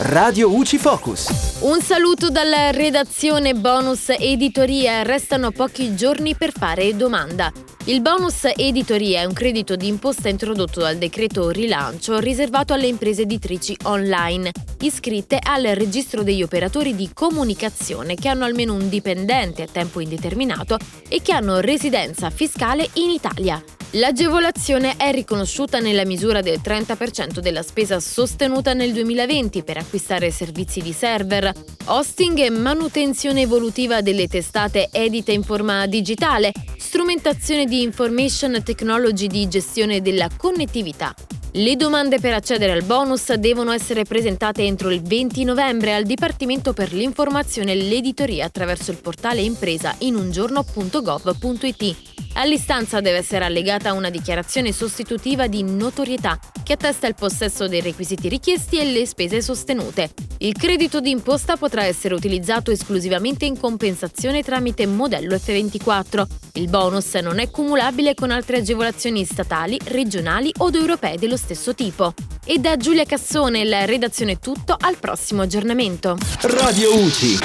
Radio UCI Focus. Un saluto dalla redazione Bonus Editoria. Restano pochi giorni per fare domanda. Il bonus editoria è un credito di imposta introdotto dal decreto rilancio riservato alle imprese editrici online, iscritte al registro degli operatori di comunicazione che hanno almeno un dipendente a tempo indeterminato e che hanno residenza fiscale in Italia. L'agevolazione è riconosciuta nella misura del 30% della spesa sostenuta nel 2020 per acquistare servizi di server, hosting e manutenzione evolutiva delle testate edite in forma digitale, strumentazione di information technology di gestione della connettività. Le domande per accedere al bonus devono essere presentate entro il 20 novembre al Dipartimento per l'informazione e l'editoria attraverso il portale impresa in ungiorno.gov.it. All'istanza deve essere allegata una dichiarazione sostitutiva di notorietà che attesta il possesso dei requisiti richiesti e le spese sostenute. Il credito d'imposta potrà essere utilizzato esclusivamente in compensazione tramite modello F24. Il bonus non è cumulabile con altre agevolazioni statali, regionali o europee dello stesso tipo. E da Giulia Cassone, la redazione tutto, al prossimo aggiornamento. Radio UCI.